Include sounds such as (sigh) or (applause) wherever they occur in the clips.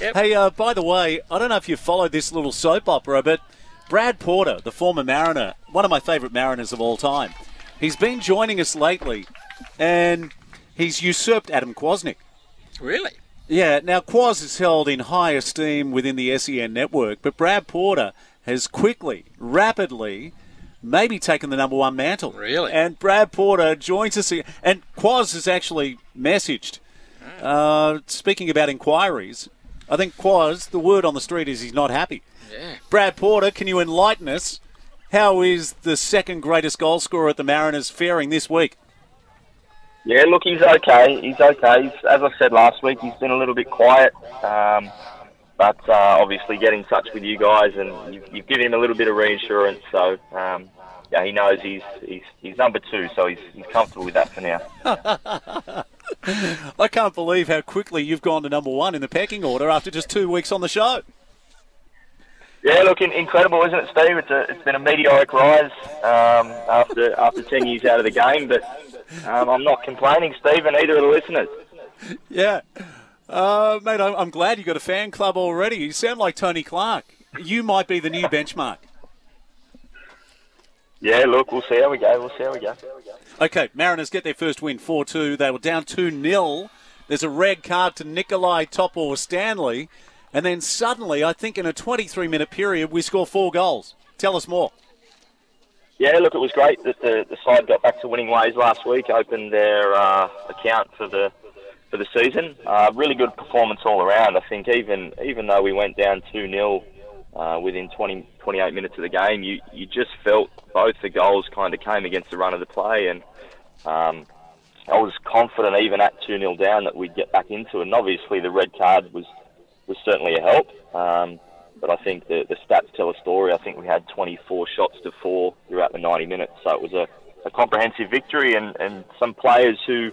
Yep. Hey, uh, by the way, I don't know if you followed this little soap opera, but Brad Porter, the former Mariner, one of my favourite Mariners of all time, he's been joining us lately, and he's usurped Adam Kwasnik. Really? Yeah. Now Quaz is held in high esteem within the SEN network, but Brad Porter has quickly, rapidly. Maybe taken the number one mantle. Really? And Brad Porter joins us. And Quaz has actually messaged. Uh, speaking about inquiries, I think Quaz, the word on the street is he's not happy. Yeah. Brad Porter, can you enlighten us? How is the second greatest goal scorer at the Mariners faring this week? Yeah, look, he's okay. He's okay. He's, as I said last week, he's been a little bit quiet. Um, but uh, obviously, get in touch with you guys, and you've, you've given him a little bit of reinsurance. So, um, yeah, he knows he's, he's he's number two, so he's, he's comfortable with that for now. (laughs) I can't believe how quickly you've gone to number one in the pecking order after just two weeks on the show. Yeah, look, incredible, isn't it, Steve? It's, a, it's been a meteoric rise um, after after ten years out of the game, but um, I'm not complaining, Steve, and neither are the listeners. Yeah. Uh, mate, I'm glad you got a fan club already. You sound like Tony Clark. You might be the new benchmark. Yeah, look, we'll see how we go. We'll see how we go. Okay, Mariners get their first win 4 2. They were down 2 0. There's a red card to Nikolai Topor Stanley. And then suddenly, I think in a 23 minute period, we score four goals. Tell us more. Yeah, look, it was great that the, the side got back to winning ways last week, opened their uh, account for the for the season. Uh, really good performance all around. I think even even though we went down 2 0 uh, within 20, 28 minutes of the game, you, you just felt both the goals kind of came against the run of the play. And um, I was confident, even at 2 0 down, that we'd get back into it. And obviously, the red card was, was certainly a help. Um, but I think the, the stats tell a story. I think we had 24 shots to four throughout the 90 minutes. So it was a, a comprehensive victory, and, and some players who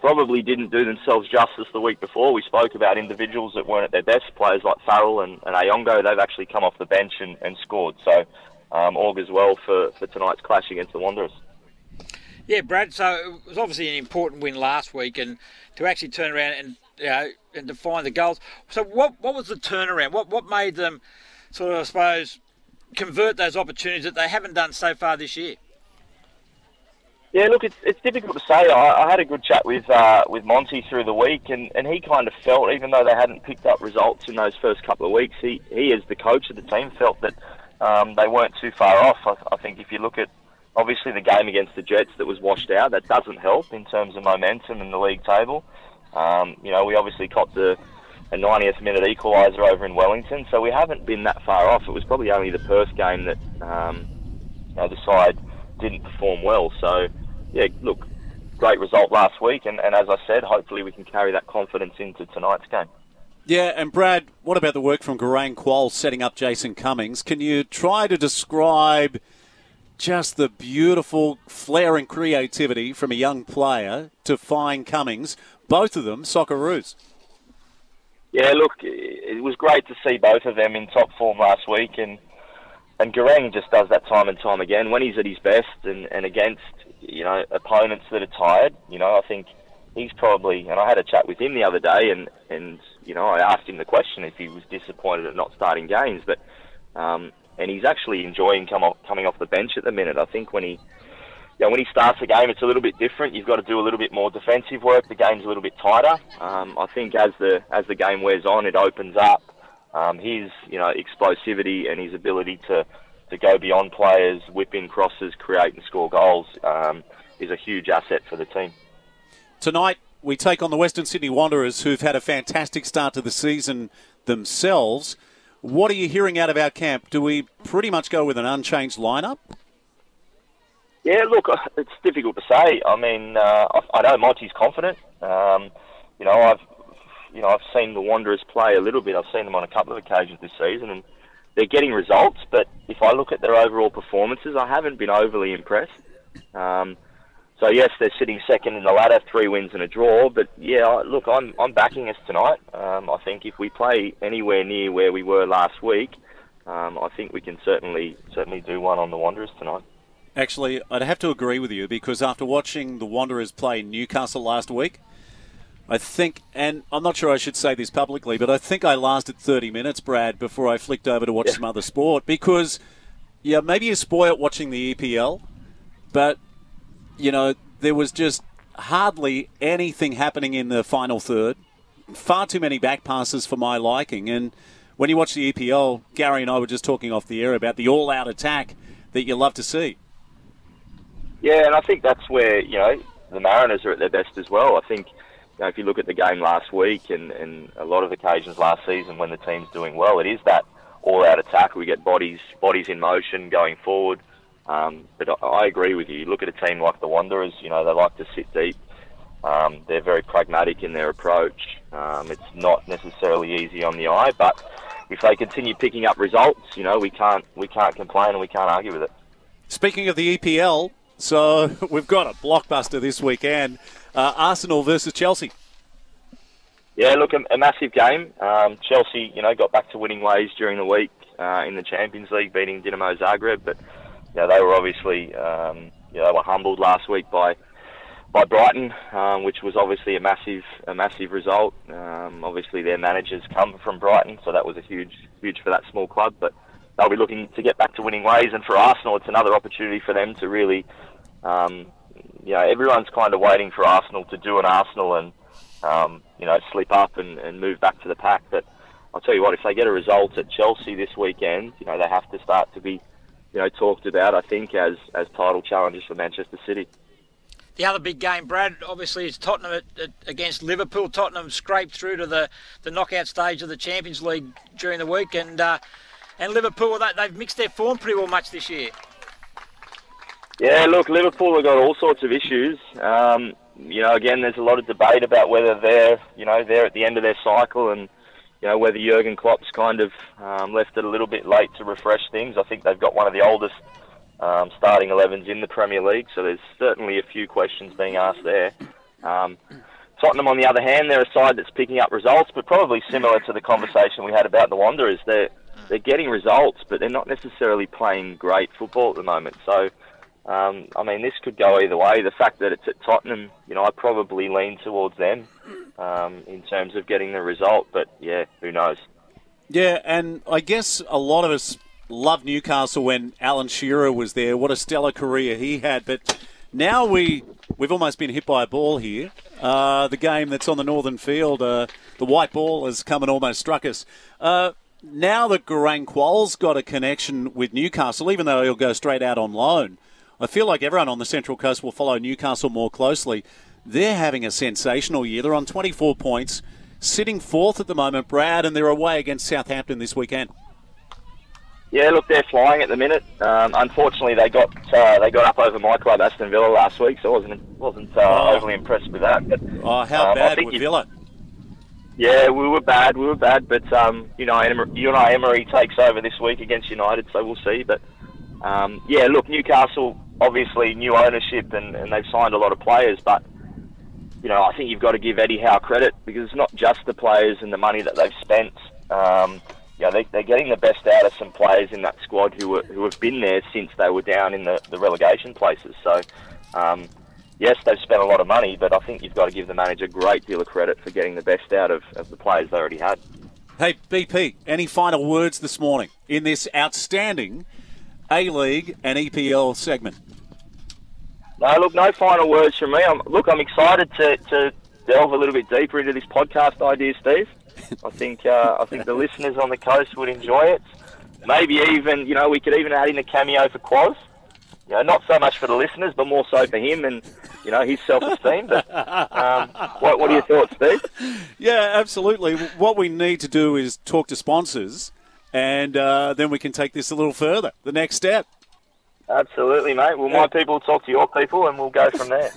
probably didn't do themselves justice the week before. We spoke about individuals that weren't at their best, players like Farrell and, and Ayongo. They've actually come off the bench and, and scored. So um, augurs well for, for tonight's clash against the Wanderers. Yeah, Brad. So it was obviously an important win last week, and to actually turn around and you know and to find the goals. So what what was the turnaround? What what made them sort of I suppose convert those opportunities that they haven't done so far this year? Yeah, look, it's, it's difficult to say. I, I had a good chat with uh, with Monty through the week, and, and he kind of felt, even though they hadn't picked up results in those first couple of weeks, he, he as the coach of the team, felt that um, they weren't too far off. I, I think if you look at obviously the game against the Jets that was washed out, that doesn't help in terms of momentum in the league table. Um, you know, we obviously caught the a 90th minute equaliser over in Wellington, so we haven't been that far off. It was probably only the Perth game that um, you know, the side didn't perform well. So yeah, look, great result last week, and, and as I said, hopefully we can carry that confidence into tonight's game. Yeah, and Brad, what about the work from Garang Kuol setting up Jason Cummings? Can you try to describe just the beautiful flair and creativity from a young player to find Cummings, both of them Socceroos? Yeah, look, it was great to see both of them in top form last week, and and Garang just does that time and time again when he's at his best and, and against you know, opponents that are tired. You know, I think he's probably, and I had a chat with him the other day, and and you know, I asked him the question if he was disappointed at not starting games, but um, and he's actually enjoying come off, coming off the bench at the minute. I think when he, you know, when he starts a game, it's a little bit different. You've got to do a little bit more defensive work. The game's a little bit tighter. Um, I think as the as the game wears on, it opens up. Um, his you know explosivity and his ability to to go beyond players, whip in crosses, create and score goals um, is a huge asset for the team. Tonight, we take on the Western Sydney Wanderers, who've had a fantastic start to the season themselves. What are you hearing out of our camp? Do we pretty much go with an unchanged lineup? Yeah, look, it's difficult to say. I mean, uh, I know Monty's confident. Um, you know, I've you know I've seen the Wanderers play a little bit. I've seen them on a couple of occasions this season, and they're getting results. But if I look at their overall performances, I haven't been overly impressed. Um, so yes, they're sitting second in the ladder, three wins and a draw. But yeah, look, I'm I'm backing us tonight. Um, I think if we play anywhere near where we were last week, um, I think we can certainly certainly do one on the Wanderers tonight. Actually, I'd have to agree with you because after watching the Wanderers play Newcastle last week, I think, and I'm not sure I should say this publicly, but I think I lasted 30 minutes, Brad, before I flicked over to watch yeah. some other sport because, yeah, maybe you spoil it watching the EPL, but you know, there was just hardly anything happening in the final third. Far too many back passes for my liking. And when you watch the EPL, Gary and I were just talking off the air about the all out attack that you love to see. Yeah, and I think that's where, you know, the Mariners are at their best as well. I think, you know, if you look at the game last week and, and a lot of occasions last season when the team's doing well, it is that all out attack. We get bodies bodies in motion going forward. Um, but I, agree with you. you. Look at a team like the Wanderers. You know they like to sit deep. Um, they're very pragmatic in their approach. Um, it's not necessarily easy on the eye, but if they continue picking up results, you know we can't we can't complain and we can't argue with it. Speaking of the EPL, so (laughs) we've got a blockbuster this weekend: uh, Arsenal versus Chelsea. Yeah, look, a, a massive game. Um, Chelsea, you know, got back to winning ways during the week uh, in the Champions League, beating Dinamo Zagreb, but you know, they were obviously um, you know, they were humbled last week by by Brighton, um, which was obviously a massive a massive result. Um, obviously, their managers come from Brighton, so that was a huge huge for that small club. But they'll be looking to get back to winning ways, and for Arsenal, it's another opportunity for them to really, um, you know, everyone's kind of waiting for Arsenal to do an Arsenal and um, you know slip up and, and move back to the pack. But I'll tell you what, if they get a result at Chelsea this weekend, you know they have to start to be you know, talked about, I think, as, as title challengers for Manchester City. The other big game, Brad, obviously is Tottenham against Liverpool. Tottenham scraped through to the, the knockout stage of the Champions League during the week, and uh, and Liverpool they've mixed their form pretty well much this year. Yeah, look, Liverpool have got all sorts of issues. Um, you know, again, there's a lot of debate about whether they're you know they're at the end of their cycle and you know, whether Jurgen Klopp's kind of um, left it a little bit late to refresh things. I think they've got one of the oldest um, starting 11s in the Premier League, so there's certainly a few questions being asked there. Um, Tottenham, on the other hand, they're a side that's picking up results, but probably similar to the conversation we had about the Wanderers. They're they're getting results, but they're not necessarily playing great football at the moment. So, um, I mean, this could go either way. The fact that it's at Tottenham, you know, I probably lean towards them um, in terms of getting the result. But yeah, who knows? Yeah, and I guess a lot of us loved Newcastle when Alan Shearer was there. What a stellar career he had. But now we we've almost been hit by a ball here. Uh, the game that's on the northern field, uh, the white ball has come and almost struck us. Uh, now that Garang Kuol's got a connection with Newcastle, even though he'll go straight out on loan, I feel like everyone on the Central Coast will follow Newcastle more closely. They're having a sensational year. They're on 24 points, sitting fourth at the moment, Brad, and they're away against Southampton this weekend. Yeah, look, they're flying at the minute. Um, unfortunately, they got uh, they got up over my club, Aston Villa, last week, so I wasn't wasn't uh, oh. overly impressed with that. But, oh, how um, bad were Villa? Yeah, we were bad. We were bad, but um, you know, you know, Emery takes over this week against United, so we'll see. But um, yeah, look, Newcastle obviously new ownership and, and they've signed a lot of players, but you know, I think you've got to give Eddie Howe credit because it's not just the players and the money that they've spent. Um, yeah, they, they're getting the best out of some players in that squad who were, who have been there since they were down in the, the relegation places. So, um, yes, they've spent a lot of money, but I think you've got to give the manager a great deal of credit for getting the best out of, of the players they already had. Hey, BP, any final words this morning in this outstanding A League and EPL segment? No, look, no final words from me. I'm, look, I'm excited to, to delve a little bit deeper into this podcast idea, Steve. I think uh, I think the listeners on the coast would enjoy it. Maybe even, you know, we could even add in a cameo for Quaz. You know, not so much for the listeners, but more so for him and you know his self-esteem. But um, what, what are your thoughts, Steve? Yeah, absolutely. What we need to do is talk to sponsors, and uh, then we can take this a little further. The next step. Absolutely, mate. Well, my people will talk to your people, and we'll go from there.